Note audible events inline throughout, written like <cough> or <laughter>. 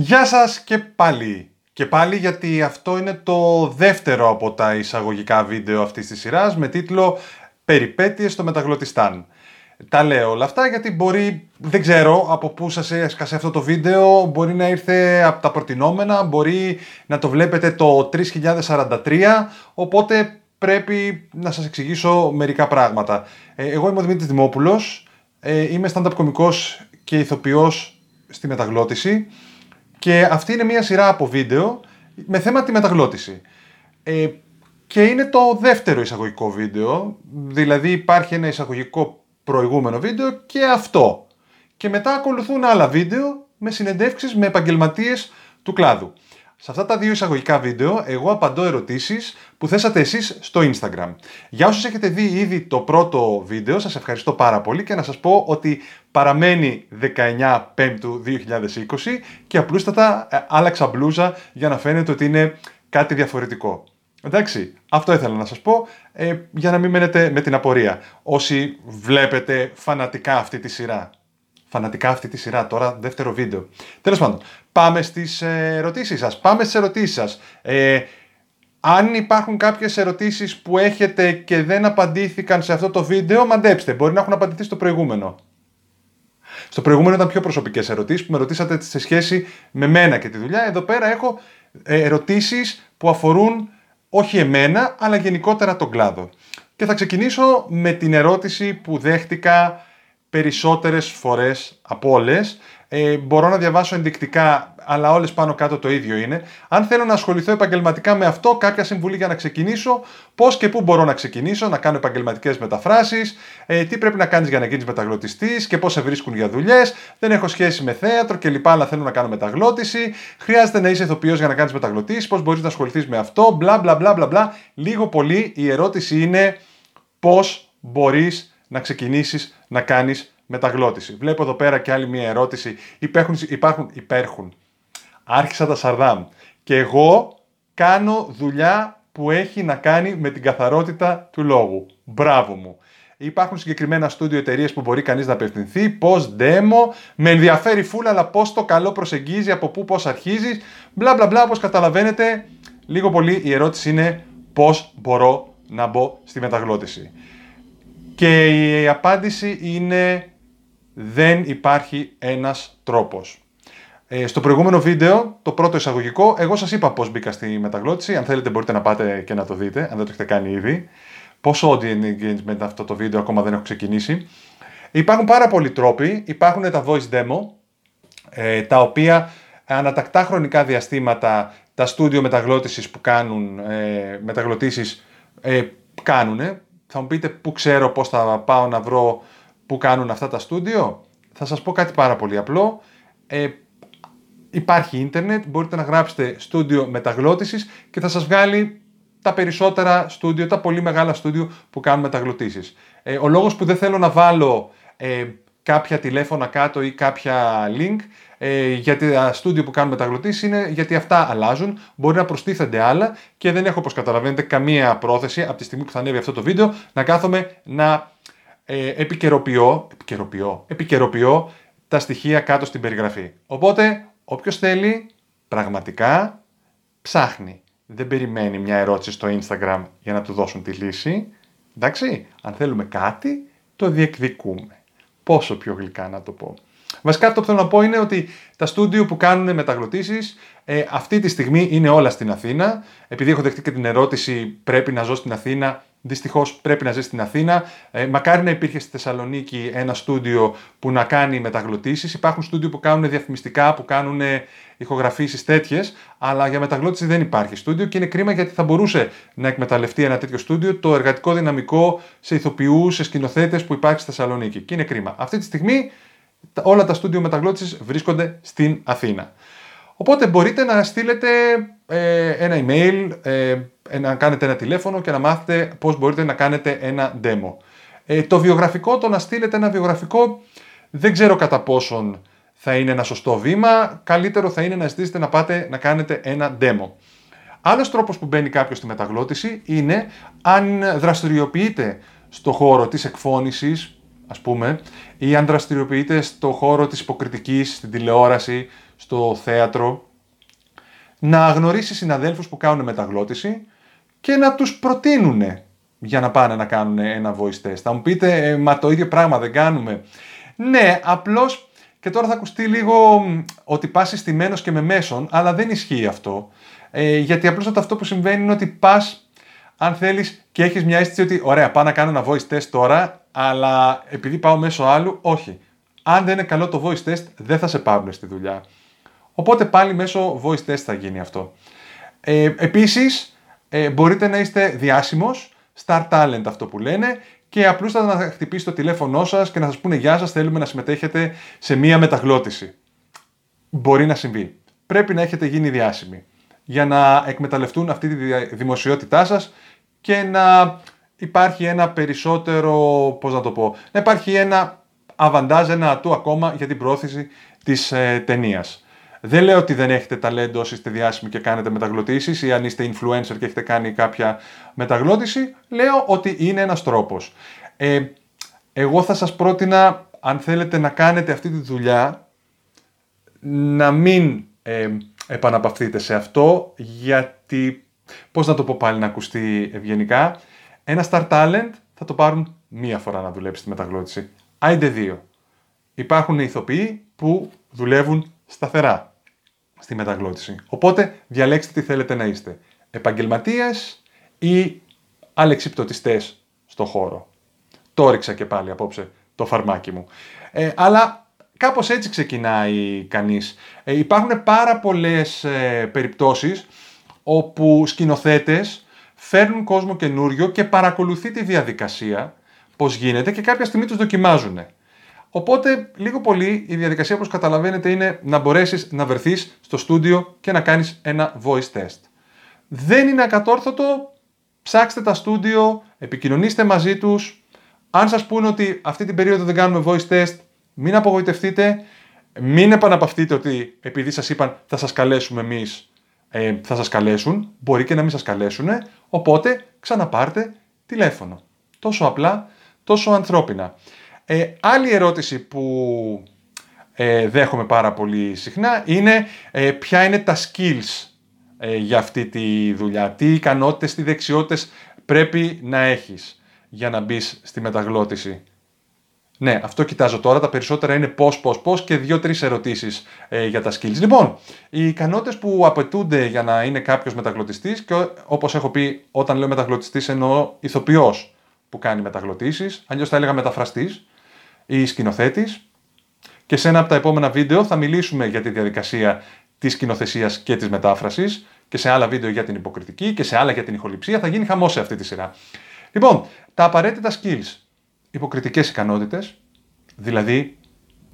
Γεια σας και πάλι. Και πάλι γιατί αυτό είναι το δεύτερο από τα εισαγωγικά βίντεο αυτής της σειράς με τίτλο «Περιπέτειες στο Μεταγλωτιστάν». Τα λέω όλα αυτά γιατί μπορεί, δεν ξέρω από πού σας έσκασε αυτό το βίντεο, μπορεί να ήρθε από τα προτινόμενα, μπορεί να το βλέπετε το 3043, οπότε πρέπει να σας εξηγήσω μερικά πράγματα. Ε, εγώ είμαι ο Δημήτρης Δημόπουλος, ε, είμαι stand-up κωμικός και ηθοποιός στη μεταγλώτηση και αυτή είναι μια σειρά από βίντεο με θέμα τη μεταγλώτηση. Ε, και είναι το δεύτερο εισαγωγικό βίντεο, δηλαδή υπάρχει ένα εισαγωγικό προηγούμενο βίντεο και αυτό. Και μετά ακολουθούν άλλα βίντεο με συνεντεύξεις με επαγγελματίες του κλάδου. Σε αυτά τα δύο εισαγωγικά βίντεο, εγώ απαντώ ερωτήσεις που θέσατε εσείς στο Instagram. Για όσους έχετε δει ήδη το πρώτο βίντεο, σας ευχαριστώ πάρα πολύ και να σας πω ότι παραμένει 19 Πέμπτου 2020 και απλούστατα ε, άλλαξα μπλούζα για να φαίνεται ότι είναι κάτι διαφορετικό. Εντάξει, αυτό ήθελα να σας πω ε, για να μην μένετε με την απορία. Όσοι βλέπετε φανατικά αυτή τη σειρά φανατικά αυτή τη σειρά. Τώρα δεύτερο βίντεο. Τέλος πάντων, πάμε στις ε, ερωτήσεις σας. Πάμε στις ερωτήσεις σας. Ε, αν υπάρχουν κάποιες ερωτήσεις που έχετε και δεν απαντήθηκαν σε αυτό το βίντεο, μαντέψτε. Μπορεί να έχουν απαντηθεί στο προηγούμενο. Στο προηγούμενο ήταν πιο προσωπικές ερωτήσεις που με ρωτήσατε σε σχέση με μένα και τη δουλειά. Εδώ πέρα έχω ε, ερωτήσεις που αφορούν όχι εμένα, αλλά γενικότερα τον κλάδο. Και θα ξεκινήσω με την ερώτηση που δέχτηκα περισσότερες φορές από όλες. Ε, μπορώ να διαβάσω ενδεικτικά, αλλά όλες πάνω κάτω το ίδιο είναι. Αν θέλω να ασχοληθώ επαγγελματικά με αυτό, κάποια συμβουλή για να ξεκινήσω, πώς και πού μπορώ να ξεκινήσω, να κάνω επαγγελματικές μεταφράσεις, ε, τι πρέπει να κάνεις για να γίνεις μεταγλωτιστής και πώς σε βρίσκουν για δουλειές, δεν έχω σχέση με θέατρο κλπ. Αλλά θέλω να κάνω μεταγλώτηση, χρειάζεται να είσαι ηθοποιός για να κάνεις μεταγλωτήσεις, πώς μπορείς να ασχοληθείς με αυτό, μπλα μπλα μπλα μπλα. Λίγο πολύ η ερώτηση είναι πώς μπορείς να ξεκινήσεις να κάνεις μεταγλώτηση. Βλέπω εδώ πέρα και άλλη μια ερώτηση. Υπάρχουν, υπάρχουν, υπέρχουν. Άρχισα τα Σαρδάμ. Και εγώ κάνω δουλειά που έχει να κάνει με την καθαρότητα του λόγου. Μπράβο μου. Υπάρχουν συγκεκριμένα στούντιο εταιρείες που μπορεί κανείς να απευθυνθεί. Πώς demo, με ενδιαφέρει φούλα, αλλά πώς το καλό προσεγγίζει, από πού, πώς αρχίζεις. Μπλα μπλα μπλα, όπως καταλαβαίνετε, λίγο πολύ η ερώτηση είναι πώς μπορώ να μπω στη μεταγλώτηση. Και η απάντηση είναι δεν υπάρχει ένας τρόπος. Ε, στο προηγούμενο βίντεο, το πρώτο εισαγωγικό, εγώ σας είπα πώς μπήκα στη μεταγλώτηση. Αν θέλετε μπορείτε να πάτε και να το δείτε, αν δεν το έχετε κάνει ήδη. Πόσο audience engagement αυτό το βίντεο ακόμα δεν έχω ξεκινήσει. Υπάρχουν πάρα πολλοί τρόποι. Υπάρχουν τα voice demo, ε, τα οποία ανατακτά χρονικά διαστήματα τα στούντιο μεταγλώτησης που κάνουν ε, μεταγλωτήσεις ε, κάνουν θα μου πείτε πού ξέρω πώς θα πάω να βρω πού κάνουν αυτά τα στούντιο. Θα σας πω κάτι πάρα πολύ απλό. Ε, υπάρχει ίντερνετ, μπορείτε να γράψετε στούντιο μεταγλώτησης και θα σας βγάλει τα περισσότερα στούντιο, τα πολύ μεγάλα στούντιο που κάνουν μεταγλωτήσεις. Ε, ο λόγος που δεν θέλω να βάλω ε, κάποια τηλέφωνα κάτω ή κάποια link ε, για τα στούντιο που κάνουν μεταγλωτήσεις είναι γιατί αυτά αλλάζουν, μπορεί να προστίθενται άλλα και δεν έχω όπως καταλαβαίνετε καμία πρόθεση από τη στιγμή που θα ανέβει αυτό το βίντεο να κάθομαι να ε, επικαιροποιώ, επικαιροποιώ, επικαιροποιώ τα στοιχεία κάτω στην περιγραφή. Οπότε όποιος θέλει πραγματικά ψάχνει. Δεν περιμένει μια ερώτηση στο Instagram για να του δώσουν τη λύση. Εντάξει, αν θέλουμε κάτι, το διεκδικούμε. Πόσο πιο γλυκά να το πω. Βασικά αυτό που θέλω να πω είναι ότι τα στούντιο που κάνουν μεταγλωτήσεις ε, αυτή τη στιγμή είναι όλα στην Αθήνα. Επειδή έχω δεχτεί και την ερώτηση πρέπει να ζω στην Αθήνα, Δυστυχώς πρέπει να ζει στην Αθήνα. Ε, μακάρι να υπήρχε στη Θεσσαλονίκη ένα στούντιο που να κάνει μεταγλωτήσεις. Υπάρχουν στούντιο που κάνουν διαφημιστικά, που κάνουν ηχογραφήσεις τέτοιες, αλλά για μεταγλώτηση δεν υπάρχει στούντιο και είναι κρίμα γιατί θα μπορούσε να εκμεταλλευτεί ένα τέτοιο στούντιο το εργατικό δυναμικό σε ηθοποιούς, σε σκηνοθέτες που υπάρχει στη Θεσσαλονίκη. Και είναι κρίμα. Αυτή τη στιγμή όλα τα στούντιο μεταγλώτησης βρίσκονται στην Αθήνα. Οπότε μπορείτε να στείλετε ε, ένα email, ε, να κάνετε ένα τηλέφωνο και να μάθετε πώς μπορείτε να κάνετε ένα demo. Ε, το βιογραφικό, το να στείλετε ένα βιογραφικό, δεν ξέρω κατά πόσον θα είναι ένα σωστό βήμα. Καλύτερο θα είναι να ζητήσετε να πάτε να κάνετε ένα demo. Άλλος τρόπος που μπαίνει κάποιος στη μεταγλώτηση είναι αν δραστηριοποιείται στο χώρο της εκφώνησης, ας πούμε, ή αν δραστηριοποιείται στο χώρο της υποκριτικής, στην τηλεόραση, στο θέατρο, να γνωρίσει συναδέλφους που κάνουν μεταγλώτηση και να τους προτείνουν για να πάνε να κάνουν ένα voice test. Θα μου πείτε, ε, μα το ίδιο πράγμα δεν κάνουμε. Ναι, απλώς και τώρα θα ακουστεί λίγο ότι πας συστημένος και με μέσον, αλλά δεν ισχύει αυτό. Ε, γιατί απλώς αυτό που συμβαίνει είναι ότι πας, αν θέλεις, και έχεις μια αίσθηση ότι ωραία, πάω να κάνω ένα voice test τώρα, αλλά επειδή πάω μέσω άλλου, όχι. Αν δεν είναι καλό το voice test, δεν θα σε πάρουν στη δουλειά. Οπότε πάλι μέσω voice test θα γίνει αυτό. Ε, επίσης, ε, μπορείτε να είστε διάσημος, star talent αυτό που λένε, και απλούστατα να χτυπήσει το τηλέφωνό σας και να σας πούνε «Γεια σας, θέλουμε να συμμετέχετε σε μία μεταγλώτηση». Μπορεί να συμβεί. Πρέπει να έχετε γίνει διάσημοι για να εκμεταλλευτούν αυτή τη δημοσιότητά σας και να υπάρχει ένα περισσότερο, πώς να το πω, να υπάρχει ένα αβαντάζ, ένα ατού ακόμα για την πρόθεση της ε, ταινίας. Δεν λέω ότι δεν έχετε ταλέντο όσοι είστε διάσημοι και κάνετε μεταγλωτήσεις ή αν είστε influencer και έχετε κάνει κάποια μεταγλώτηση. Λέω ότι είναι ένας τρόπος. Ε, εγώ θα σας πρότεινα, αν θέλετε να κάνετε αυτή τη δουλειά, να μην ε, επαναπαυθείτε σε αυτό, γιατί, πώς να το πω πάλι να ακουστεί ευγενικά, ένα star talent θα το πάρουν μία φορά να δουλέψει τη μεταγλώτηση. Άιντε δύο. Υπάρχουν ηθοποιοί που δουλεύουν σταθερά στη μεταγλώτηση. Οπότε διαλέξτε τι θέλετε να είστε. Επαγγελματίες ή αλεξιπτωτιστές στο χώρο. Το ρίξα και πάλι απόψε το φαρμάκι μου. Ε, αλλά κάπως έτσι ξεκινάει κανείς. Ε, υπάρχουν πάρα πολλές ε, περιπτώσεις όπου σκηνοθέτες φέρνουν κόσμο καινούριο και παρακολουθεί τη διαδικασία, πώς γίνεται και κάποια στιγμή τους δοκιμάζουν. Οπότε, λίγο πολύ, η διαδικασία όπως καταλαβαίνετε είναι να μπορέσεις να βρεθείς στο στούντιο και να κάνεις ένα voice test. Δεν είναι ακατόρθωτο, ψάξτε τα στούντιο, επικοινωνήστε μαζί τους. Αν σας πούνε ότι αυτή την περίοδο δεν κάνουμε voice test, μην απογοητευτείτε, μην επαναπαυτείτε ότι επειδή σας είπαν θα σας καλέσουμε εμείς, ε, θα σας καλέσουν, μπορεί και να μην σας καλέσουν, οπότε ξαναπάρτε τηλέφωνο. Τόσο απλά, τόσο ανθρώπινα. Ε, άλλη ερώτηση που ε, δέχομαι πάρα πολύ συχνά είναι ε, ποια είναι τα skills ε, για αυτή τη δουλειά; Τι ικανότητες, τι δεξιότητες πρέπει να έχεις για να μπεις στη μεταγλώτηση; Ναι, αυτό κοιτάζω τώρα. Τα περισσότερα είναι πώς, πώς, πώς και δύο-τρεις ερωτήσεις ε, για τα skills. Λοιπόν, οι ικανότητες που απαιτούνται για να είναι κάποιος μεταγλωτιστής, και όπως έχω πει, όταν λέω μεταγλωτιστής εννοώ ηθοποιός που κάνει μεταγλωτήσεις, αλλιώς θα έλεγα μεταφραστής ή σκηνοθέτης. Και σε ένα από τα επόμενα βίντεο θα μιλήσουμε για τη διαδικασία της σκηνοθεσίας και της μετάφρασης και σε άλλα βίντεο για την υποκριτική και σε άλλα για την ηχοληψία. Θα γίνει χαμός σε αυτή τη σειρά. Λοιπόν, τα απαραίτητα skills υποκριτικές ικανότητες, δηλαδή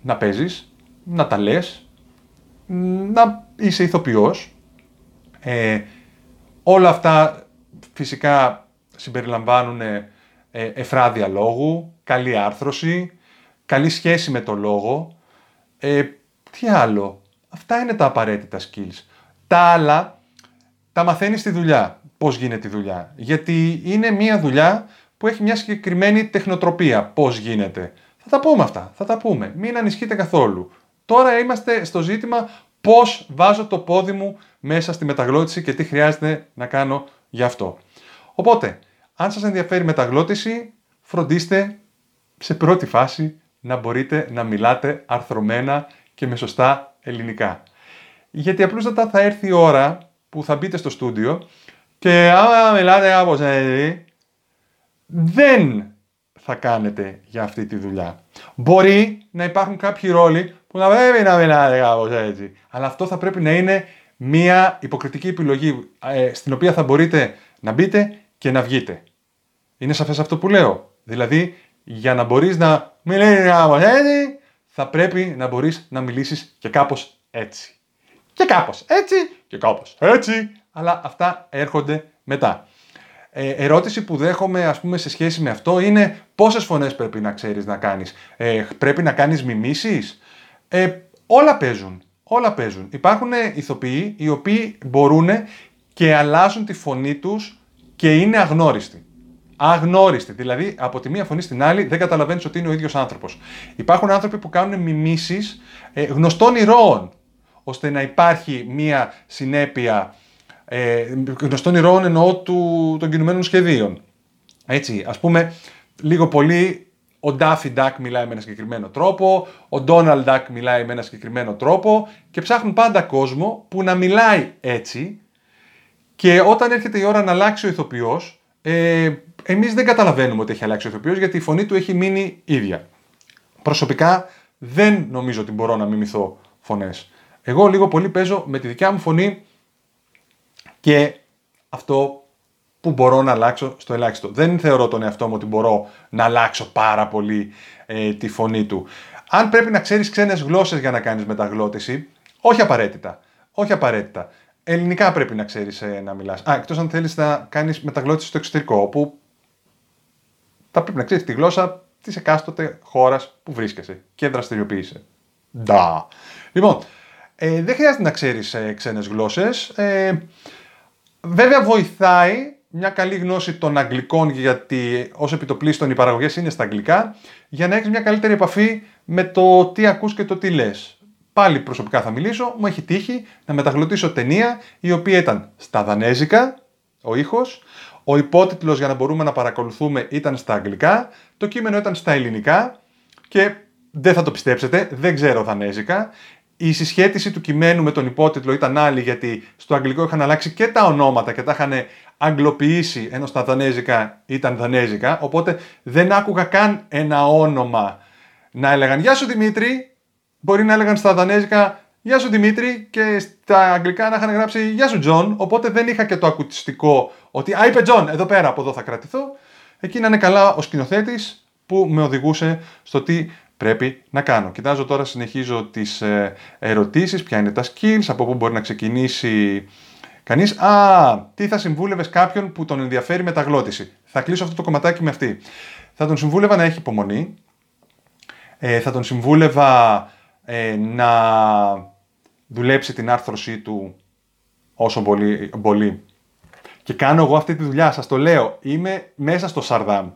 να παίζεις, να τα λες, να είσαι ηθοποιός. Ε, όλα αυτά φυσικά συμπεριλαμβάνουν ε, εφράδια λόγου, καλή άρθρωση, καλή σχέση με το λόγο. Ε, τι άλλο; Αυτά είναι τα απαραίτητα skills. Τα άλλα τα μαθαίνεις στη δουλειά. Πώς γίνεται η δουλειά. Γιατί είναι μια δουλειά που έχει μια συγκεκριμένη τεχνοτροπία. Πώς γίνεται. Θα τα πούμε αυτά. Θα τα πούμε. Μην ανησυχείτε καθόλου. Τώρα είμαστε στο ζήτημα πώς βάζω το πόδι μου μέσα στη μεταγλώτηση και τι χρειάζεται να κάνω γι' αυτό. Οπότε, αν σας ενδιαφέρει η μεταγλώτηση, φροντίστε σε πρώτη φάση να μπορείτε να μιλάτε αρθρωμένα και με σωστά ελληνικά. Γιατί απλούστατα θα έρθει η ώρα που θα μπείτε στο στούντιο και άμα μιλάτε κάπως έτσι, δεν θα κάνετε για αυτή τη δουλειά. Μπορεί να υπάρχουν κάποιοι ρόλοι που να πρέπει να μιλάτε κάπως έτσι. Αλλά αυτό θα πρέπει να είναι μια υποκριτική επιλογή ε, στην οποία θα μπορείτε να μπείτε και να βγείτε. Είναι σαφές αυτό που λέω. Δηλαδή, για να μπορείς να μιλήσεις κάπως έτσι, θα πρέπει να μπορείς να μιλήσεις και κάπως έτσι. Και κάπως έτσι και κάπως έτσι. Αλλά αυτά έρχονται μετά. Ε, ερώτηση που δέχομαι ας πούμε σε σχέση με αυτό είναι πόσες φωνές πρέπει να ξέρεις να κάνεις. Ε, πρέπει να κάνεις μιμήσεις; Ε, όλα παίζουν. Όλα παίζουν. Υπάρχουν ηθοποιοί οι οποίοι μπορούν και αλλάζουν τη φωνή τους και είναι αγνώριστοι. Αγνώριστοι. Δηλαδή από τη μία φωνή στην άλλη δεν καταλαβαίνεις ότι είναι ο ίδιος άνθρωπος. Υπάρχουν άνθρωποι που κάνουν μιμήσεις ε, γνωστών ηρώων. ώστε να υπάρχει μία συνέπεια ε, γνωστών ηρώων εννοώ του, των κινουμένων σχεδίων. Έτσι, ας πούμε, λίγο πολύ ο Ντάφι Ντάκ μιλάει με ένα συγκεκριμένο τρόπο, ο Ντόναλντ Ντάκ μιλάει με ένα συγκεκριμένο τρόπο και ψάχνουν πάντα κόσμο που να μιλάει έτσι και όταν έρχεται η ώρα να αλλάξει ο ηθοποιός, ε, εμείς δεν καταλαβαίνουμε ότι έχει αλλάξει ο ηθοποιός γιατί η φωνή του έχει μείνει ίδια. Προσωπικά δεν νομίζω ότι μπορώ να μιμηθώ φωνές. Εγώ λίγο πολύ παίζω με τη δικιά μου φωνή και αυτό που μπορώ να αλλάξω στο ελάχιστο. Δεν θεωρώ τον εαυτό μου ότι μπορώ να αλλάξω πάρα πολύ ε, τη φωνή του. Αν πρέπει να ξέρεις ξένες γλώσσες για να κάνεις μεταγλώτηση, όχι απαραίτητα. Όχι απαραίτητα. Ελληνικά πρέπει να ξέρεις ε, να μιλάς. Α, εκτός αν θέλεις να κάνεις μεταγλώτηση στο εξωτερικό, όπου θα πρέπει να ξέρεις τη γλώσσα της εκάστοτε χώρας που βρίσκεσαι και δραστηριοποιείσαι. Ντα. Λοιπόν, ε, δεν χρειάζεται να ξέρεις ε, ξένες γλώσσες. Ε, βέβαια βοηθάει μια καλή γνώση των αγγλικών γιατί ως επιτοπλίστων οι παραγωγές είναι στα αγγλικά για να έχεις μια καλύτερη επαφή με το τι ακούς και το τι λες. Πάλι προσωπικά θα μιλήσω, μου έχει τύχει να μεταγλωτήσω ταινία η οποία ήταν στα δανέζικα, ο ήχος, ο υπότιτλος για να μπορούμε να παρακολουθούμε ήταν στα αγγλικά, το κείμενο ήταν στα ελληνικά και δεν θα το πιστέψετε, δεν ξέρω δανέζικα. Η συσχέτιση του κειμένου με τον υπότιτλο ήταν άλλη γιατί στο αγγλικό είχαν αλλάξει και τα ονόματα και τα είχαν αγγλοποιήσει ενώ στα δανέζικα ήταν δανέζικα οπότε δεν άκουγα καν ένα όνομα να έλεγαν «Γεια σου Δημήτρη», μπορεί να έλεγαν στα δανέζικα Γεια σου Δημήτρη και στα αγγλικά να είχαν γράψει Γεια σου Τζον, οπότε δεν είχα και το ακουστικό ότι Α, είπε Τζον, εδώ πέρα, από εδώ θα κρατηθώ. Εκεί να είναι καλά ο σκηνοθέτης που με οδηγούσε στο τι πρέπει να κάνω. Κοιτάζω τώρα, συνεχίζω τις ε, ερωτήσεις, ποια είναι τα skills, από πού μπορεί να ξεκινήσει κανείς. Α, τι θα συμβούλευες κάποιον που τον ενδιαφέρει μεταγλώττιση. Θα κλείσω αυτό το κομματάκι με αυτή. Θα τον συμβούλευα να έχει υπομονή, ε, θα τον συμβούλευα ε, να δουλέψει την άρθρωσή του όσο πολύ, πολύ. Και κάνω εγώ αυτή τη δουλειά, σας το λέω, είμαι μέσα στο Σαρδάμ.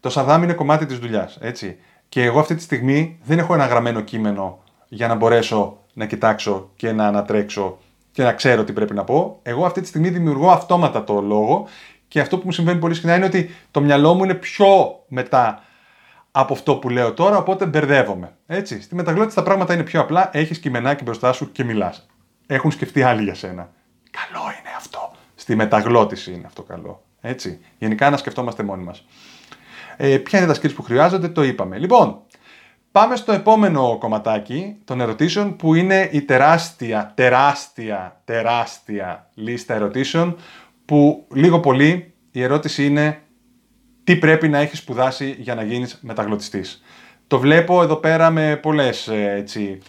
Το Σαρδάμ είναι κομμάτι της δουλειάς, έτσι. Και εγώ αυτή τη στιγμή δεν έχω ένα γραμμένο κείμενο για να μπορέσω να κοιτάξω και να ανατρέξω και να ξέρω τι πρέπει να πω. Εγώ αυτή τη στιγμή δημιουργώ αυτόματα το λόγο και αυτό που μου συμβαίνει πολύ συχνά είναι ότι το μυαλό μου είναι πιο μετά από αυτό που λέω τώρα, οπότε μπερδεύομαι. Έτσι. Στη μεταγλώτηση τα πράγματα είναι πιο απλά. Έχεις κειμενάκι μπροστά σου και μιλάς. Έχουν σκεφτεί άλλοι για σένα. Καλό είναι αυτό. Στη μεταγλώτηση είναι αυτό καλό. Έτσι. Γενικά να σκεφτόμαστε μόνοι μας. Ε, ποια είναι τα skills που χρειάζονται, το είπαμε. Λοιπόν, πάμε στο επόμενο κομματάκι των ερωτήσεων που είναι η τεράστια, τεράστια, τεράστια λίστα ερωτήσεων που λίγο πολύ η ερώτηση είναι τι πρέπει να έχεις σπουδάσει για να γίνεις μεταγλωτιστής. Το βλέπω εδώ πέρα με πολλές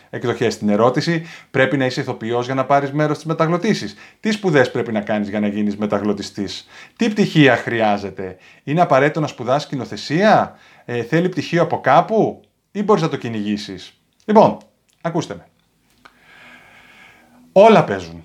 εκδοχές στην ερώτηση. Πρέπει να είσαι ηθοποιός για να πάρεις μέρος στις μεταγλωτήσεις. Τι σπουδές πρέπει να κάνεις για να γίνεις μεταγλωτιστής; Τι πτυχία χρειάζεται; Είναι απαραίτητο να σπουδάσει σκηνοθεσία; Ε, θέλει πτυχίο από κάπου; Ή μπορείς να το κυνηγήσεις; Λοιπόν, ακούστε με. Όλα παίζουν.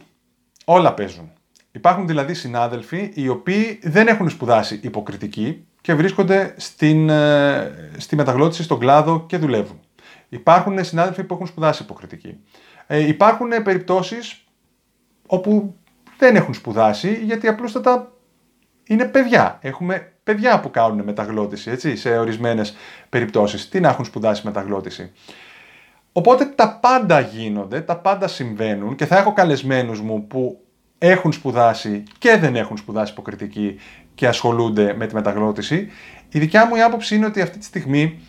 Όλα παίζουν. Υπάρχουν δηλαδή συνάδελφοι οι οποίοι δεν έχουν σπουδάσει υποκριτική και βρίσκονται στην, ε, στη μεταγλώτηση στον κλάδο και δουλεύουν. Υπάρχουν συνάδελφοι που έχουν σπουδάσει υποκριτική. Ε, υπάρχουν περιπτώσεις όπου δεν έχουν σπουδάσει γιατί απλούστατα είναι παιδιά. Έχουμε παιδιά που κάνουν μεταγλώτηση έτσι, σε ορισμένες περιπτώσεις. Τι να έχουν σπουδάσει μεταγλώτηση. Οπότε τα πάντα γίνονται, τα πάντα συμβαίνουν και θα έχω καλεσμένους μου που έχουν σπουδάσει και δεν έχουν σπουδάσει υποκριτική και ασχολούνται με τη μεταγλώτηση. Η δικιά μου η άποψη είναι ότι αυτή τη στιγμή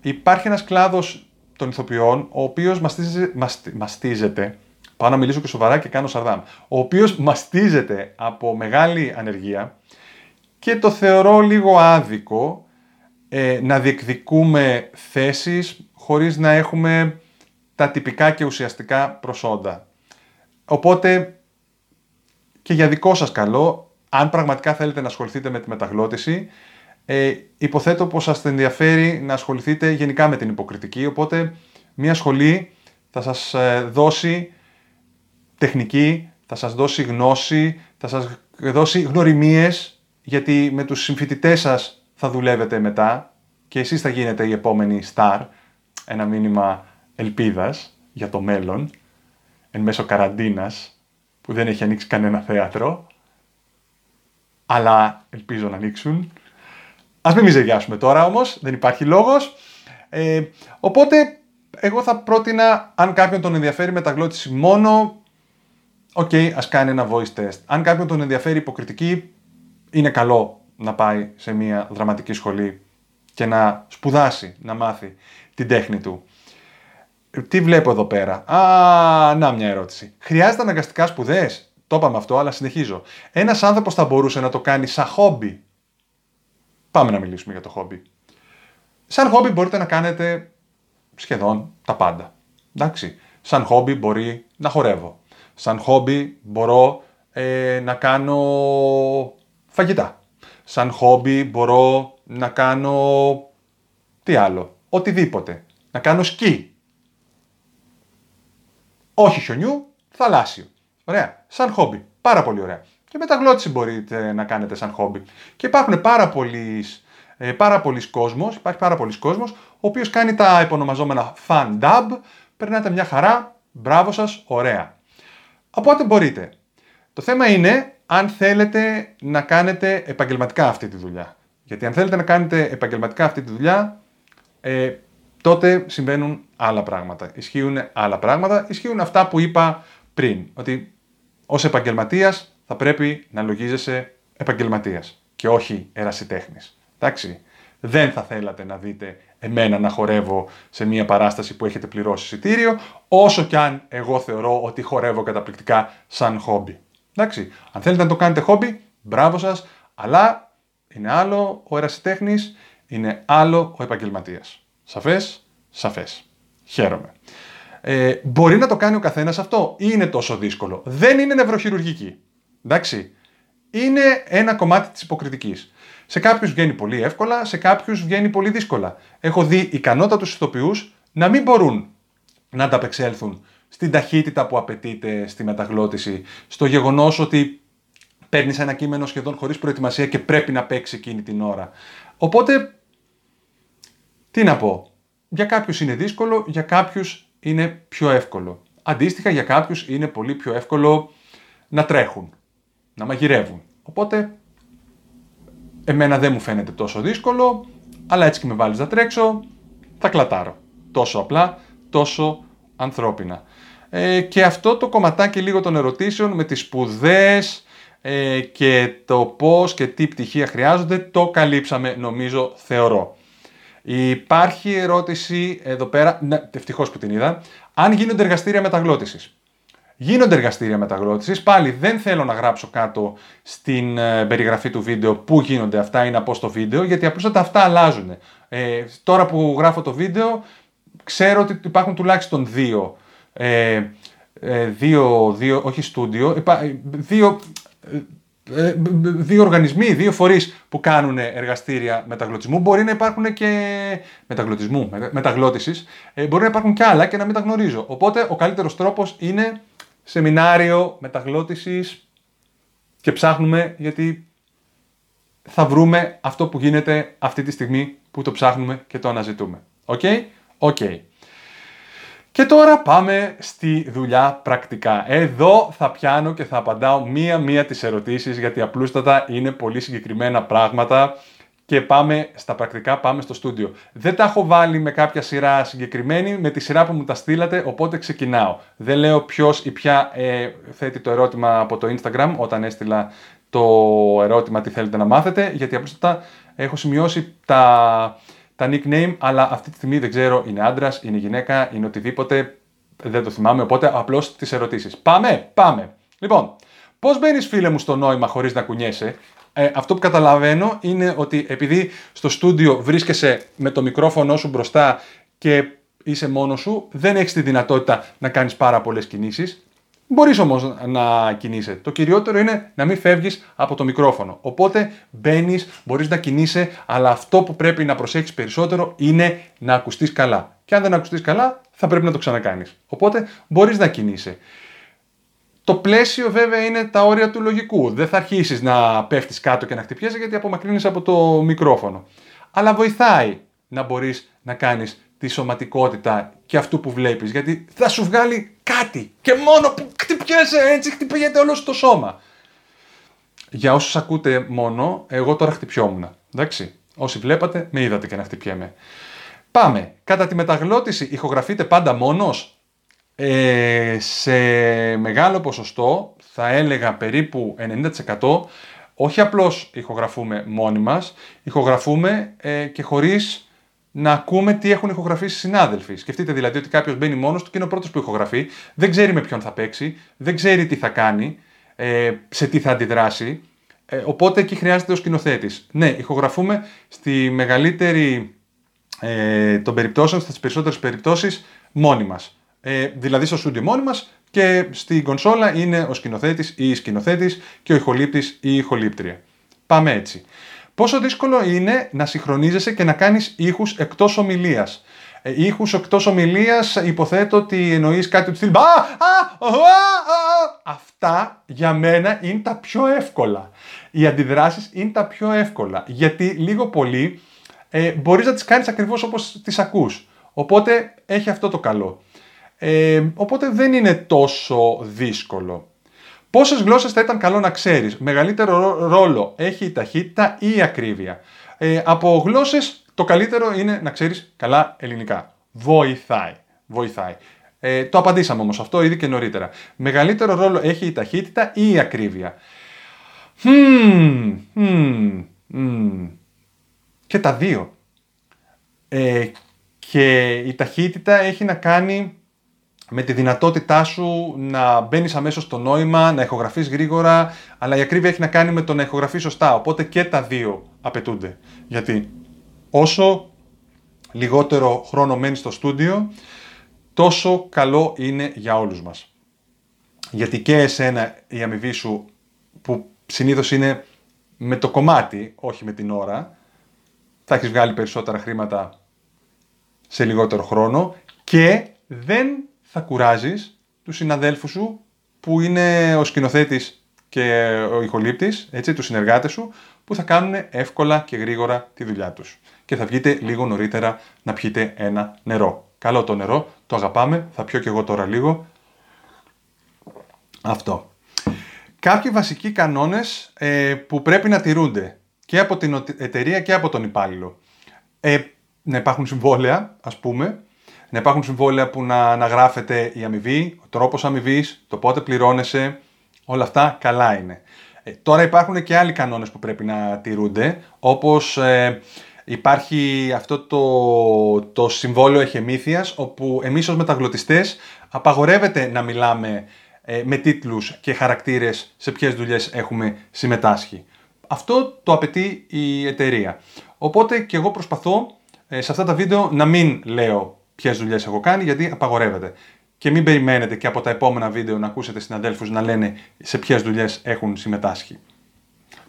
υπάρχει ένας κλάδος των ηθοποιών, ο οποίος μαστίζεται, μαστίζεται πάω να μιλήσω και σοβαρά και κάνω σαρδάμ, ο οποίος μαστίζεται από μεγάλη ανεργία και το θεωρώ λίγο άδικο ε, να διεκδικούμε θέσεις χωρίς να έχουμε τα τυπικά και ουσιαστικά προσόντα. Οπότε και για δικό σας καλό, αν πραγματικά θέλετε να ασχοληθείτε με τη μεταγλώτηση, ε, υποθέτω πως σας ενδιαφέρει να ασχοληθείτε γενικά με την υποκριτική, οπότε μια σχολή θα σας ε, δώσει τεχνική, θα σας δώσει γνώση, θα σας δώσει γνωριμίες, γιατί με τους συμφοιτητές σας θα δουλεύετε μετά και εσείς θα γίνετε η επόμενη star, ένα μήνυμα ελπίδας για το μέλλον. εν μέσω καραντίνας, που δεν έχει ανοίξει κανένα θέατρο, αλλά ελπίζω να ανοίξουν. Ας μην μιζεριάσουμε τώρα όμως, δεν υπάρχει λόγος. Ε, οπότε, εγώ θα πρότεινα, αν κάποιον τον ενδιαφέρει μεταγλώττιση μόνο, OK, okay, ας κάνει ένα voice test. Αν κάποιον τον ενδιαφέρει υποκριτική, είναι καλό να πάει σε μια δραματική σχολή και να σπουδάσει, να μάθει την τέχνη του. Τι βλέπω εδώ πέρα; Α, να μια ερώτηση. Χρειάζεται αναγκαστικά σπουδές. Το είπαμε αυτό, αλλά συνεχίζω. Ένας άνθρωπος θα μπορούσε να το κάνει σαν χόμπι; Πάμε να μιλήσουμε για το χόμπι. Σαν χόμπι μπορείτε να κάνετε σχεδόν τα πάντα. Εντάξει. Σαν χόμπι μπορεί να χορεύω. Σαν χόμπι μπορώ ε, να κάνω φαγητά. Σαν χόμπι μπορώ να κάνω τι άλλο, οτιδήποτε. Να κάνω σκι. Όχι χιονιού, θαλάσσιο. Ωραία, σαν χόμπι. Πάρα πολύ ωραία. Και μεταγλώτηση μπορείτε να κάνετε σαν χόμπι. Και υπάρχουν πάρα πολλοί, ε, πάρα πολλοί κόσμος, υπάρχει πάρα πολλοί κόσμος, ο οποίος κάνει τα επωνομαζόμενα fan dub, περνάτε μια χαρά, μπράβο σας, ωραία. Οπότε μπορείτε. Το θέμα είναι αν θέλετε να κάνετε επαγγελματικά αυτή τη δουλειά. Γιατί αν θέλετε να κάνετε επαγγελματικά αυτή τη δουλειά, ε, τότε συμβαίνουν άλλα πράγματα. Ισχύουν άλλα πράγματα. Ισχύουν αυτά που είπα πριν. Ότι ως επαγγελματίας θα πρέπει να λογίζεσαι επαγγελματίας και όχι ερασιτέχνης. Εντάξει. Δεν θα θέλατε να δείτε εμένα να χορεύω σε μια παράσταση που έχετε πληρώσει εισιτήριο, όσο κι αν εγώ θεωρώ ότι χορεύω καταπληκτικά σαν χόμπι. Εντάξει. Αν θέλετε να το κάνετε χόμπι, μπράβο σας, αλλά είναι άλλο ο ερασιτέχνης, είναι άλλο ο επαγγελματίας. Σαφές, σαφές. Χαίρομαι. Ε, μπορεί να το κάνει ο καθένας αυτό ή είναι τόσο δύσκολο; Δεν είναι νευροχειρουργική. Εντάξει. Είναι ένα κομμάτι της υποκριτικής. Σε κάποιους βγαίνει πολύ εύκολα, σε κάποιους βγαίνει πολύ δύσκολα. Έχω δει ικανότατους ηθοποιούς να μην μπορούν να ανταπεξέλθουν στην ταχύτητα που απαιτείται στη μεταγλώτηση, στο γεγονός ότι παίρνεις ένα κείμενο σχεδόν χωρίς προετοιμασία και πρέπει να παίξει εκείνη την ώρα. Οπότε, τι να πω. Για κάποιους είναι δύσκολο, για κάποιους είναι πιο εύκολο. Αντίστοιχα, για κάποιους είναι πολύ πιο εύκολο να τρέχουν, να μαγειρεύουν. Οπότε, εμένα δεν μου φαίνεται τόσο δύσκολο, αλλά έτσι και με βάλεις να τρέξω, θα κλατάρω. Τόσο απλά, τόσο ανθρώπινα. Ε, και αυτό το κομματάκι λίγο των ερωτήσεων με τις σπουδές, ε, και το πώς και τι πτυχία χρειάζονται το καλύψαμε νομίζω θεωρώ. Υπάρχει ερώτηση εδώ πέρα, ναι, ευτυχώς που την είδα, αν γίνονται εργαστήρια μεταγλώτησης. Γίνονται εργαστήρια μεταγλώτησης, πάλι δεν θέλω να γράψω κάτω στην ε, περιγραφή του βίντεο που γίνονται αυτά ή να πω στο βίντεο, γιατί απλώς αυτά αλλάζουν. Ε, τώρα που γράφω το βίντεο, ξέρω ότι υπάρχουν τουλάχιστον δύο, ε, ε δύο, δύο όχι στούντιο, δύο ε, δύο οργανισμοί, δύο φορείς που κάνουν εργαστήρια μεταγλωτισμού. Μπορεί να υπάρχουν και μεταγλωττισμού, μεταγλώττισης. Ε, μπορεί να υπάρχουν και άλλα και να μην τα γνωρίζω. Οπότε ο καλύτερος τρόπος είναι σεμινάριο μεταγλώττισης και ψάχνουμε γιατί θα βρούμε αυτό που γίνεται αυτή τη στιγμή που το ψάχνουμε και το αναζητούμε. OK, okay? OK. Okay. Και τώρα πάμε στη δουλειά πρακτικά. Εδώ θα πιάνω και θα απαντάω μία-μία τις ερωτήσεις γιατί απλούστατα είναι πολύ συγκεκριμένα πράγματα και πάμε στα πρακτικά, πάμε στο στούντιο. Δεν τα έχω βάλει με κάποια σειρά συγκεκριμένη, με τη σειρά που μου τα στείλατε, οπότε ξεκινάω. Δεν λέω ποιος ή ποια ε, θέτει το ερώτημα από το Instagram όταν έστειλα το ερώτημα τι θέλετε να μάθετε, γιατί απλούστατα έχω σημειώσει τα τα nickname, αλλά αυτή τη στιγμή δεν ξέρω είναι άντρας, είναι γυναίκα, είναι οτιδήποτε. Δεν το θυμάμαι, οπότε απλώς τις ερωτήσεις. Πάμε, πάμε. Λοιπόν, πώς μπαίνεις, φίλε μου, στο νόημα χωρίς να κουνιέσαι; Ε, αυτό που καταλαβαίνω είναι ότι επειδή στο στούντιο βρίσκεσαι με το μικρόφωνο σου μπροστά και είσαι μόνος σου, δεν έχεις τη δυνατότητα να κάνεις πάρα πολλές κινήσεις. Μπορείς όμως να κινείσαι. Το κυριότερο είναι να μην φεύγεις από το μικρόφωνο. Οπότε μπαίνεις, μπορείς να κινείσαι, αλλά αυτό που πρέπει να προσέχεις περισσότερο είναι να ακουστείς καλά. Και αν δεν ακουστείς καλά, θα πρέπει να το ξανακάνεις. Οπότε μπορείς να κινείσαι. Το πλαίσιο βέβαια είναι τα όρια του λογικού. Δεν θα αρχίσεις να πέφτεις κάτω και να χτυπιέσαι γιατί απομακρύνει από το μικρόφωνο. Αλλά βοηθάει να μπορείς να κάνεις τη σωματικότητα και αυτού που βλέπεις. Γιατί θα σου βγάλει κάτι και μόνο που χτυπιέσαι έτσι χτυπιέται όλος το σώμα. Για όσους ακούτε μόνο, εγώ τώρα χτυπιόμουν. Εντάξει. Όσοι βλέπατε, με είδατε και να χτυπιέμαι. Πάμε. Κατά τη μεταγλώτηση ηχογραφείτε πάντα μόνος; Ε, σε μεγάλο ποσοστό, θα έλεγα περίπου 90%, όχι απλώς ηχογραφούμε μόνοι μας, ηχογραφούμε ε, και χωρίς να ακούμε τι έχουν ηχογραφήσει οι συνάδελφοι. Σκεφτείτε δηλαδή ότι κάποιος μπαίνει μόνος του και είναι ο πρώτος που ηχογραφεί, δεν ξέρει με ποιον θα παίξει, δεν ξέρει τι θα κάνει, ε, σε τι θα αντιδράσει. Ε, οπότε εκεί χρειάζεται ο σκηνοθέτης. Ναι, ηχογραφούμε στη μεγαλύτερη ε, των περιπτώσεων, στις περισσότερες περιπτώσεις, μόνοι μας. Ε, δηλαδή στο στούντιο μόνοι μας και στην κονσόλα είναι ο σκηνοθέτης ή η σκηνοθέτης και ο ηχολήπτης ή η ηχολήπτρια. Πάμε έτσι. Πόσο δύσκολο είναι να συγχρονίζεσαι και να κάνεις ήχους εκτός ομιλίας. Ε, ήχους εκτός ομιλίας υποθέτω ότι εννοείς κάτι του στυλ Αυτά για μένα είναι τα πιο εύκολα. Οι αντιδράσεις είναι τα πιο εύκολα. Γιατί λίγο πολύ ε, μπορείς να τις κάνεις ακριβώς όπως τις ακούς. Οπότε έχει αυτό το καλό. Ε, οπότε δεν είναι τόσο δύσκολο. Πόσες γλώσσες θα ήταν καλό να ξέρεις, Μεγαλύτερο ρόλο έχει η ταχύτητα ή η ακρίβεια; Ε, από γλώσσες το καλύτερο είναι να ξέρεις καλά ελληνικά. Βοηθάει. Βοηθάει. Ε, το απαντήσαμε όμως αυτό ήδη και νωρίτερα. Μεγαλύτερο ρόλο έχει η ταχύτητα ή η ακρίβεια; Και τα δύο. Ε, και η ταχύτητα έχει να κάνει με τη δυνατότητά σου να μπαίνεις αμέσως στο νόημα, να ηχογραφείς γρήγορα, αλλά η ακρίβεια έχει να κάνει με το να ηχογραφείς σωστά. Οπότε και τα δύο απαιτούνται. Γιατί όσο λιγότερο χρόνο μένεις στο στούντιο, τόσο καλό είναι για όλους μας. Γιατί και εσένα η αμοιβή σου, που συνήθως είναι με το κομμάτι, όχι με την ώρα, θα έχεις βγάλει περισσότερα χρήματα σε λιγότερο χρόνο και δεν θα κουράζεις τους συναδέλφους σου που είναι ο σκηνοθέτης και ο ηχολήπτης, έτσι, τους συνεργάτες σου, που θα κάνουν εύκολα και γρήγορα τη δουλειά τους. Και θα βγείτε λίγο νωρίτερα να πιείτε ένα νερό. Καλό το νερό, το αγαπάμε, θα πιω και εγώ τώρα λίγο. Αυτό. Κάποιοι βασικοί κανόνες ε, που πρέπει να τηρούνται και από την εταιρεία και από τον υπάλληλο. Ε, να υπάρχουν συμβόλαια, ας πούμε, να υπάρχουν συμβόλαια που να αναγράφεται η αμοιβή, ο τρόπος αμοιβής, το πότε πληρώνεσαι, όλα αυτά καλά είναι. Ε, τώρα υπάρχουν και άλλοι κανόνες που πρέπει να τηρούνται, όπως ε, υπάρχει αυτό το, το συμβόλαιο εχεμήθειας, όπου εμείς ως μεταγλωτιστές απαγορεύεται να μιλάμε ε, με τίτλους και χαρακτήρες σε ποιες δουλειές έχουμε συμμετάσχει. Αυτό το απαιτεί η εταιρεία. Οπότε και εγώ προσπαθώ σε αυτά τα βίντεο να μην λέω ποιες δουλειές έχω κάνει, γιατί απαγορεύεται. Και μην περιμένετε και από τα επόμενα βίντεο να ακούσετε συναδέλφου να λένε σε ποιες δουλειές έχουν συμμετάσχει.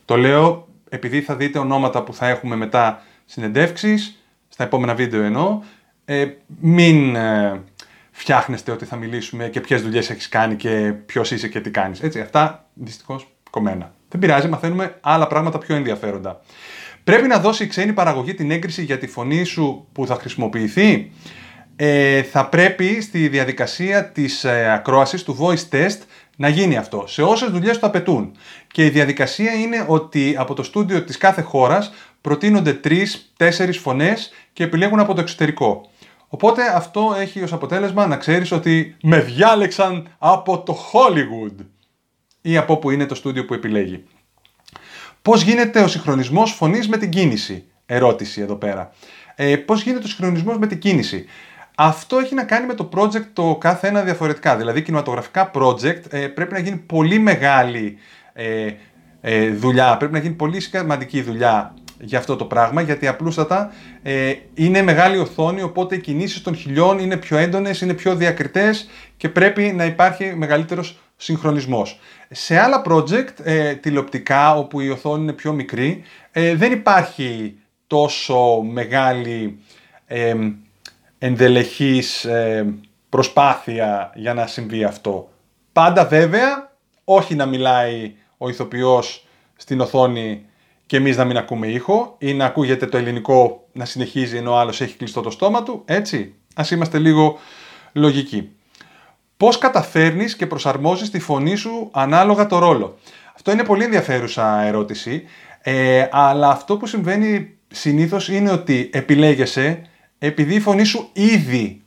Το λέω επειδή θα δείτε ονόματα που θα έχουμε μετά συνεντεύξεις, στα επόμενα βίντεο εννοώ. Ε, μην ε, φτιάχνεστε ότι θα μιλήσουμε και ποιες δουλειές έχεις κάνει και ποιος είσαι και τι κάνεις. Έτσι, αυτά δυστυχώς κομμένα. Δεν πειράζει, μαθαίνουμε άλλα πράγματα πιο ενδιαφέροντα. Πρέπει να δώσει η ξένη παραγωγή την έγκριση για τη φωνή σου που θα χρησιμοποιηθεί; Ε, θα πρέπει στη διαδικασία της ε, ακρόασης του voice test να γίνει αυτό, σε όσες δουλειές το απαιτούν. Και η διαδικασία είναι ότι από το στούντιο της κάθε χώρας προτείνονται τρεις-τέσσερις φωνές και επιλέγουν από το εξωτερικό. Οπότε αυτό έχει ως αποτέλεσμα να ξέρεις ότι με διάλεξαν από το Hollywood ή από που είναι το στούντιο που επιλέγει. Πώς γίνεται ο συγχρονισμός φωνής με την κίνηση; Ερώτηση εδώ πέρα. Ε, πώς γίνεται ο συγχρονισμός με την κίνηση; Αυτό έχει να κάνει με το project το κάθε ένα διαφορετικά. Δηλαδή, κινηματογραφικά project ε, πρέπει να γίνει πολύ μεγάλη ε, ε, δουλειά, πρέπει να γίνει πολύ σημαντική δουλειά για αυτό το πράγμα, γιατί απλούστατα ε, είναι μεγάλη οθόνη, οπότε οι κινήσεις των χιλιών είναι πιο έντονες, είναι πιο διακριτές και πρέπει να υπάρχει μεγαλύτερος συγχρονισμός. Σε άλλα project, ε, τηλεοπτικά, όπου η οθόνη είναι πιο μικρή, δεν υπάρχει τόσο μεγάλη ενδελεχής ε, προσπάθεια για να συμβεί αυτό. Πάντα βέβαια, όχι να μιλάει ο ηθοποιός στην οθόνη και εμείς να μην ακούμε ήχο ή να ακούγεται το ελληνικό να συνεχίζει ενώ ο άλλος έχει κλειστό το στόμα του, έτσι. Ας είμαστε λίγο λογικοί. Πώς καταφέρνεις και προσαρμόζεις τη φωνή σου ανάλογα το ρόλο; Αυτό είναι πολύ ενδιαφέρουσα ερώτηση, ε, αλλά αυτό που συμβαίνει συνήθως είναι ότι επιλέγεσαι επειδή η φωνή σου ήδη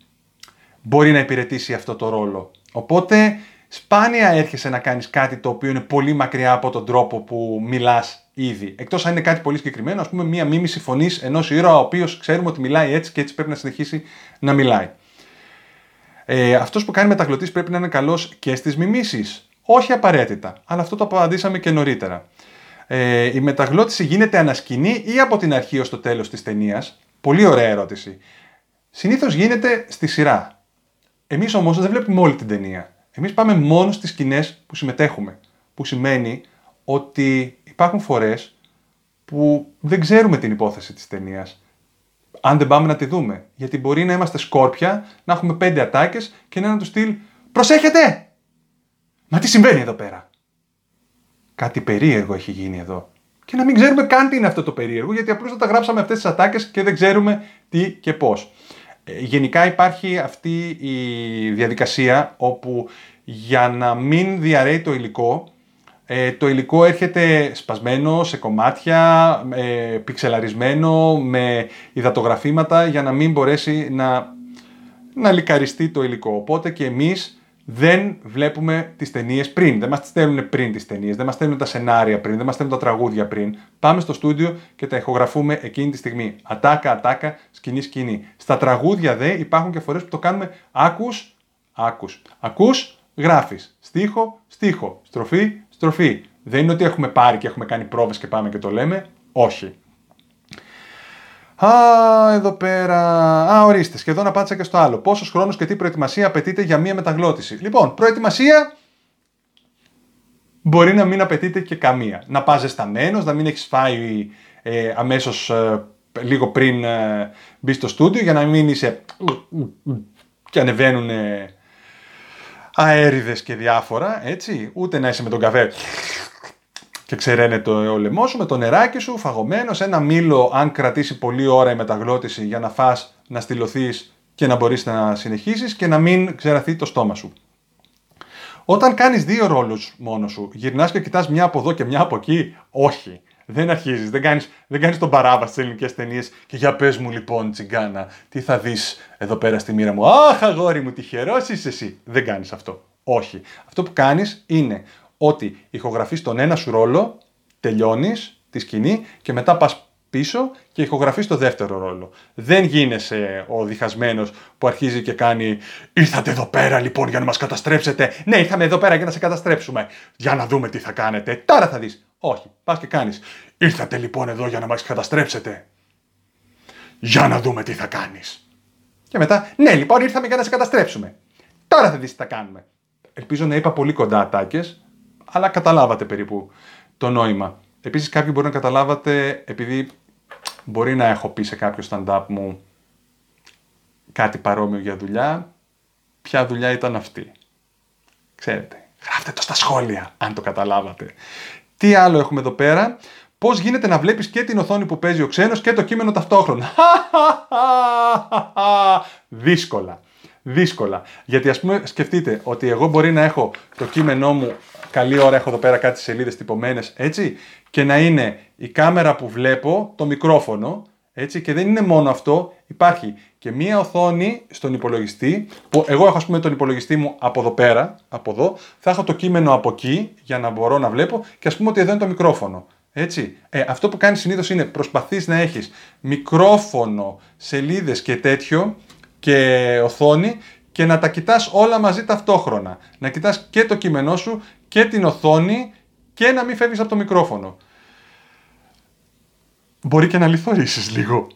μπορεί να υπηρετήσει αυτό το ρόλο. Οπότε σπάνια έρχεσαι να κάνεις κάτι το οποίο είναι πολύ μακριά από τον τρόπο που μιλάς ήδη. Εκτός αν είναι κάτι πολύ συγκεκριμένο, ας πούμε μία μίμηση φωνής ενός ήρωα ο οποίος ξέρουμε ότι μιλάει έτσι και έτσι πρέπει να συνεχίσει να μιλάει. Ε, αυτός που κάνει μεταγλωτής πρέπει να είναι καλός και στις μιμήσεις. Όχι απαραίτητα, αλλά αυτό το απαντήσαμε και νωρίτερα. Ε, η μεταγλώτηση γίνεται ανασκηνή ή από την αρχή ως το τέλος της ταινίας. Πολύ ωραία ερώτηση. Συνήθως γίνεται στη σειρά. Εμείς όμως δεν βλέπουμε όλη την ταινία. Εμείς πάμε μόνο στις σκηνές που συμμετέχουμε. Που σημαίνει ότι υπάρχουν φορές που δεν ξέρουμε την υπόθεση της ταινίας. Αν δεν πάμε να τη δούμε. Γιατί μπορεί να είμαστε σκόρπια, να έχουμε πέντε ατάκες και να είναι του στυλ «Προσέχετε! Μα τι συμβαίνει εδώ πέρα» κάτι περίεργο έχει γίνει εδώ. Και να μην ξέρουμε καν τι είναι αυτό το περίεργο, γιατί απλώς τα γράψαμε αυτές τις ατάκες και δεν ξέρουμε τι και πώς. Ε, γενικά υπάρχει αυτή η διαδικασία όπου για να μην διαρρέει το υλικό, ε, το υλικό έρχεται σπασμένο σε κομμάτια, ε, πιξελαρισμένο, με υδατογραφήματα για να μην μπορέσει να, να λικαριστεί το υλικό. Οπότε και εμείς δεν βλέπουμε τις ταινίες πριν. Δεν μας στέλνουν πριν τις ταινίες, δεν μας στέλνουν τα σενάρια πριν, δεν μας στέλνουν τα τραγούδια πριν. Πάμε στο στούντιο και τα ηχογραφούμε εκείνη τη στιγμή. Ατάκα, ατάκα, σκηνή, σκηνή. Στα τραγούδια δε υπάρχουν και φορές που το κάνουμε άκους, άκους. Ακούς, γράφεις. Στίχο, στίχο. Στροφή, στροφή. Δεν είναι ότι έχουμε πάρει και έχουμε κάνει πρόβες και πάμε και το λέμε. Όχι. Α, εδώ πέρα. Α, ορίστε, σχεδόν απάντησα και στο άλλο. Πόσος χρόνος και τι προετοιμασία απαιτείται για μία μεταγλώτηση; Λοιπόν, προετοιμασία μπορεί να μην απαιτείται και καμία. Να πας ζεσταμένος, να μην έχεις φάει ε, αμέσως ε, λίγο πριν ε, μπει στο στούντιο για να μην είσαι. και ανεβαίνουν ε, αέριδες και διάφορα, έτσι. Ούτε να είσαι με τον καφέ και ξεραίνε το λαιμό σου με το νεράκι σου, φαγωμένο, ένα μήλο, αν κρατήσει πολλή ώρα η μεταγλώτηση για να φας, να στυλωθείς και να μπορείς να συνεχίσεις και να μην ξεραθεί το στόμα σου. Όταν κάνεις δύο ρόλους μόνος σου, γυρνάς και κοιτάς μια από εδώ και μια από εκεί, όχι. Δεν αρχίζεις, δεν κάνεις, δεν κάνεις τον παράβαση στις ελληνικές ταινίες και για πες μου λοιπόν τσιγκάνα, τι θα δεις εδώ πέρα στη μοίρα μου. Αχ αγόρι μου, τυχερός είσαι εσύ. Δεν κάνεις αυτό. Όχι. Αυτό που κάνεις είναι ότι ηχογραφείς τον ένα σου ρόλο, τελειώνεις τη σκηνή και μετά πας πίσω και ηχογραφείς το δεύτερο ρόλο. Δεν γίνεσαι ο διχασμένος που αρχίζει και κάνει «Ήρθατε εδώ πέρα λοιπόν για να μας καταστρέψετε». «Ναι, ήρθαμε εδώ πέρα για να σε καταστρέψουμε». «Για να δούμε τι θα κάνετε». «Τώρα θα δεις». Όχι, πας και κάνεις «Ήρθατε λοιπόν εδώ για να μας καταστρέψετε». «Για να δούμε τι θα κάνεις». Και μετά «Ναι, λοιπόν ήρθαμε για να σε καταστρέψουμε». «Τώρα θα δεις τι θα κάνουμε». Ελπίζω να είπα πολύ κοντά ατάκες, αλλά καταλάβατε περίπου το νόημα. Επίσης κάποιοι μπορεί να καταλάβατε, επειδή μπορεί να έχω πει σε κάποιο stand-up μου κάτι παρόμοιο για δουλειά, ποια δουλειά ήταν αυτή. Ξέρετε, γράφτε το στα σχόλια, αν το καταλάβατε. Τι άλλο έχουμε εδώ πέρα; Πώς γίνεται να βλέπεις και την οθόνη που παίζει ο ξένος και το κείμενο ταυτόχρονα; <laughs> Δύσκολα. Δύσκολα. Γιατί ας πούμε σκεφτείτε ότι εγώ μπορεί να έχω το κείμενό μου καλή ώρα έχω εδώ πέρα κάτι σελίδες τυπωμένες, έτσι, και να είναι η κάμερα που βλέπω, το μικρόφωνο, έτσι, και δεν είναι μόνο αυτό, υπάρχει και μία οθόνη στον υπολογιστή, που εγώ έχω ας πούμε τον υπολογιστή μου από εδώ πέρα, από εδώ, θα έχω το κείμενο από εκεί για να μπορώ να βλέπω και ας πούμε ότι εδώ είναι το μικρόφωνο. Έτσι. Ε, αυτό που κάνεις συνήθως είναι προσπαθείς να έχεις μικρόφωνο, σελίδες και τέτοιο και οθόνη και να τα κοιτάς όλα μαζί ταυτόχρονα. Να κοιτάς και το κείμενό σου και την οθόνη και να μην φεύγεις από το μικρόφωνο. Μπορεί και να λιθορίσεις λίγο.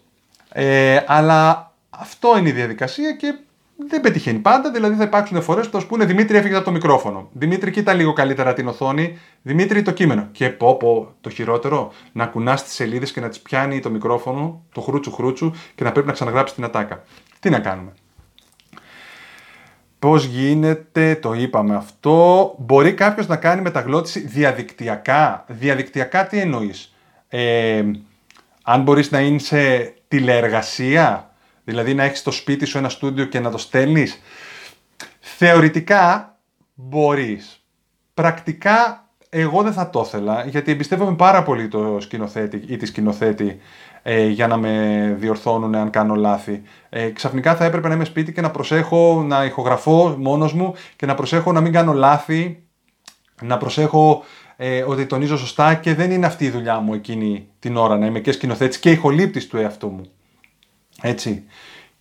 Ε, αλλά αυτό είναι η διαδικασία και δεν πετυχαίνει πάντα. Δηλαδή θα υπάρξουν φορές που θα σου πούνε Δημήτρη έφυγες από το μικρόφωνο. Δημήτρη, κοίτα λίγο καλύτερα την οθόνη. Δημήτρη, το κείμενο. Και πω, πω το χειρότερο, να κουνάς τις σελίδες και να τις πιάνει το μικρόφωνο, το χρούτσου χρούτσου και να πρέπει να ξαναγράψει την ατάκα. Τι να κάνουμε. Πώς γίνεται, το είπαμε αυτό. Μπορεί κάποιος να κάνει μεταγλώτηση διαδικτυακά. Διαδικτυακά τι εννοείς; Ε, αν μπορείς να είσαι τηλεεργασία, δηλαδή να έχεις στο σπίτι σου ένα στούντιο και να το στέλνεις. Θεωρητικά μπορείς. Πρακτικά εγώ δεν θα το ήθελα, γιατί εμπιστεύομαι πάρα πολύ το σκηνοθέτη ή τη σκηνοθέτη ε, για να με διορθώνουν αν κάνω λάθη. Ε, ξαφνικά θα έπρεπε να είμαι σπίτι και να προσέχω να ηχογραφώ μόνος μου και να προσέχω να μην κάνω λάθη, να προσέχω ε, ότι τονίζω σωστά και δεν είναι αυτή η δουλειά μου εκείνη την ώρα να είμαι και σκηνοθέτης και ηχολήπτης του εαυτού μου. Έτσι.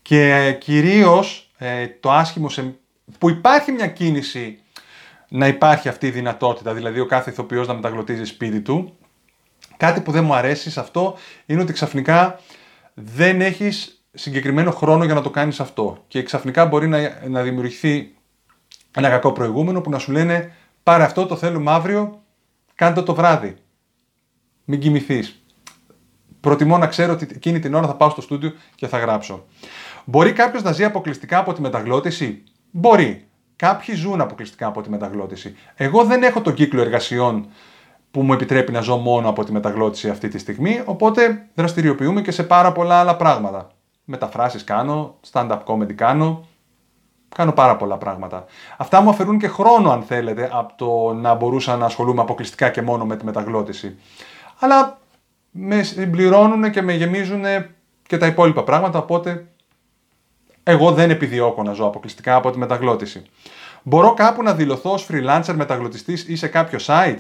Και κυρίως ε, το άσχημο σε, που υπάρχει μια κίνηση να υπάρχει αυτή η δυνατότητα, δηλαδή ο κάθε ηθοποιός να μεταγλωτίζει σπίτι του. Κάτι που δεν μου αρέσει σε αυτό είναι ότι ξαφνικά δεν έχεις συγκεκριμένο χρόνο για να το κάνεις αυτό και ξαφνικά μπορεί να, να δημιουργηθεί ένα κακό προηγούμενο που να σου λένε πάρε αυτό, το θέλουμε αύριο, κάντε το βράδυ. Μην κοιμηθείς. Προτιμώ να ξέρω ότι εκείνη την ώρα θα πάω στο στούντιο και θα γράψω. Μπορεί κάποιος να ζει αποκλειστικά από τη μεταγλώτηση; Μπορεί. Κάποιοι ζουν αποκλειστικά από τη μεταγλώτηση. Εγώ δεν έχω τον κύκλο εργασιών που μου επιτρέπει να ζω μόνο από τη μεταγλώτηση αυτή τη στιγμή, οπότε δραστηριοποιούμε και σε πάρα πολλά άλλα πράγματα. Μεταφράσεις κάνω, stand-up comedy κάνω, κάνω πάρα πολλά πράγματα. Αυτά μου αφαιρούν και χρόνο, αν θέλετε, από το να μπορούσα να ασχολούμαι αποκλειστικά και μόνο με τη μεταγλώτηση. Αλλά με συμπληρώνουν και με γεμίζουν και τα υπόλοιπα πράγματα, οπότε εγώ δεν επιδιώκω να ζω αποκλειστικά από τη μεταγλώτηση. Μπορώ κάπου να δηλωθώ ως freelancer μεταγλωτιστής ή σε κάποιο site;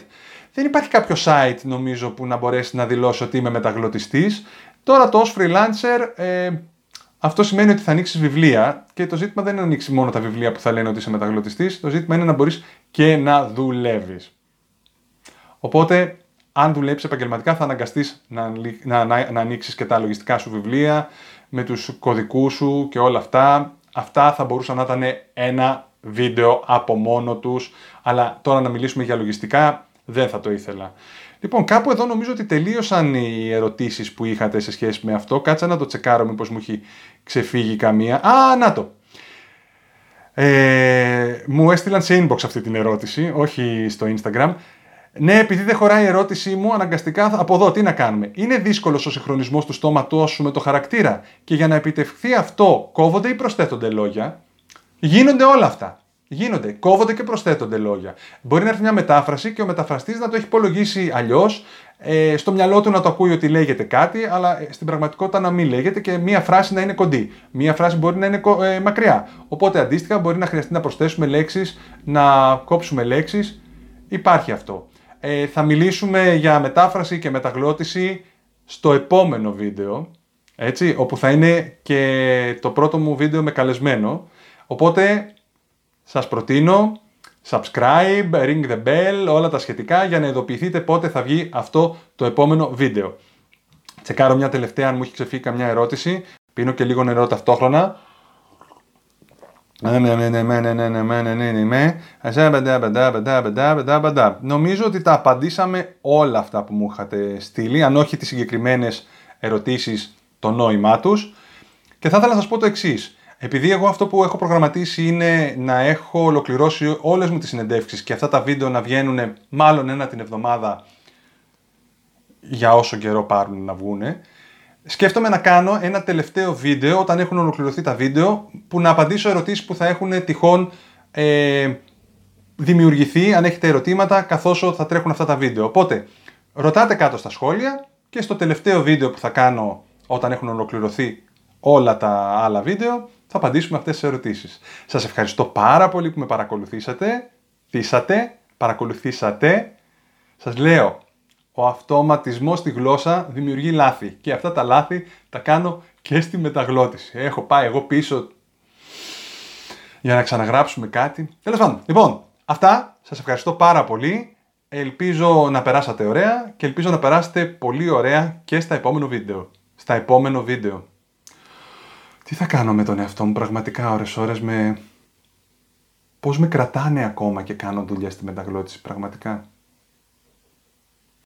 Δεν υπάρχει κάποιο site νομίζω που να μπορέσει να δηλώσει ότι είμαι μεταγλωτιστής. Τώρα το ως freelancer ε, αυτό σημαίνει ότι θα ανοίξει βιβλία και το ζήτημα δεν είναι να ανοίξει μόνο τα βιβλία που θα λένε ότι είσαι μεταγλωτιστής. Το ζήτημα είναι να μπορείς και να δουλεύεις. Οπότε αν δουλέψεις επαγγελματικά θα αναγκαστείς να, να, να, να ανοίξεις και τα λογιστικά σου βιβλία με τους κωδικούς σου και όλα αυτά. Αυτά θα μπορούσαν να ήταν ένα βίντεο από μόνο τους, αλλά τώρα να μιλήσουμε για λογιστικά δεν θα το ήθελα. Λοιπόν, κάπου εδώ νομίζω ότι τελείωσαν οι ερωτήσεις που είχατε σε σχέση με αυτό. Κάτσα να το τσεκάρω μήπως μου έχει ξεφύγει καμία. Α, να το! Ε, μου έστειλαν σε inbox αυτή την ερώτηση, όχι στο Instagram. Ναι, επειδή δεν χωράει η ερώτησή μου, αναγκαστικά από εδώ τι να κάνουμε. Είναι δύσκολος ο συγχρονισμός του στόματό σου με το χαρακτήρα. Και για να επιτευχθεί αυτό, κόβονται ή προσθέτονται λόγια. Γίνονται όλα αυτά. Γίνονται, κόβονται και προσθέτονται λόγια. Μπορεί να έρθει μια μετάφραση και ο μεταφραστής να το έχει υπολογίσει αλλιώς, ε, στο μυαλό του να το ακούει ότι λέγεται κάτι, αλλά ε, στην πραγματικότητα να μην λέγεται και μία φράση να είναι κοντή. Μία φράση μπορεί να είναι ε, μακριά. Οπότε αντίστοιχα μπορεί να χρειαστεί να προσθέσουμε λέξεις, να κόψουμε λέξεις. Υπάρχει αυτό. Ε, θα μιλήσουμε για μετάφραση και μεταγλώτηση στο επόμενο βίντεο, έτσι, όπου θα είναι και το πρώτο μου βίντεο με καλεσμένο. Οπότε σας προτείνω subscribe, ring the bell, όλα τα σχετικά για να ειδοποιηθείτε πότε θα βγει αυτό το επόμενο βίντεο. Τσεκάρω μια τελευταία αν μου έχει ξεφύγει καμιά ερώτηση. Πίνω και λίγο νερό ταυτόχρονα. Νομίζω ότι τα απαντήσαμε όλα αυτά που μου είχατε στείλει, αν όχι τις συγκεκριμένες ερωτήσεις, το νόημά τους. Και θα ήθελα να σας πω το εξής. Επειδή εγώ αυτό που έχω προγραμματίσει είναι να έχω ολοκληρώσει όλες μου τις συνεντεύξεις και αυτά τα βίντεο να βγαίνουν μάλλον ένα την εβδομάδα για όσο καιρό πάρουν να βγούνε, σκέφτομαι να κάνω ένα τελευταίο βίντεο όταν έχουν ολοκληρωθεί τα βίντεο που να απαντήσω ερωτήσεις που θα έχουν τυχόν ε, δημιουργηθεί αν έχετε ερωτήματα καθώς θα τρέχουν αυτά τα βίντεο. Οπότε ρωτάτε κάτω στα σχόλια και στο τελευταίο βίντεο που θα κάνω όταν έχουν ολοκληρωθεί όλα τα άλλα βίντεο θα απαντήσουμε αυτές τις ερωτήσεις. Σας ευχαριστώ πάρα πολύ που με παρακολουθήσατε, θύσατε, παρακολουθήσατε. Σας λέω, ο αυτοματισμός στη γλώσσα δημιουργεί λάθη και αυτά τα λάθη τα κάνω και στη μεταγλώτηση. Έχω πάει εγώ πίσω για να ξαναγράψουμε κάτι. Τέλος πάντων, λοιπόν, αυτά. Σας ευχαριστώ πάρα πολύ. Ελπίζω να περάσατε ωραία και ελπίζω να περάσετε πολύ ωραία και στα επόμενο βίντεο. Στα επόμενο βίντεο. Τι θα κάνω με τον εαυτό μου πραγματικά ώρες ώρες με... Πώς με κρατάνε ακόμα και κάνω δουλειά στη μεταγλώτηση πραγματικά;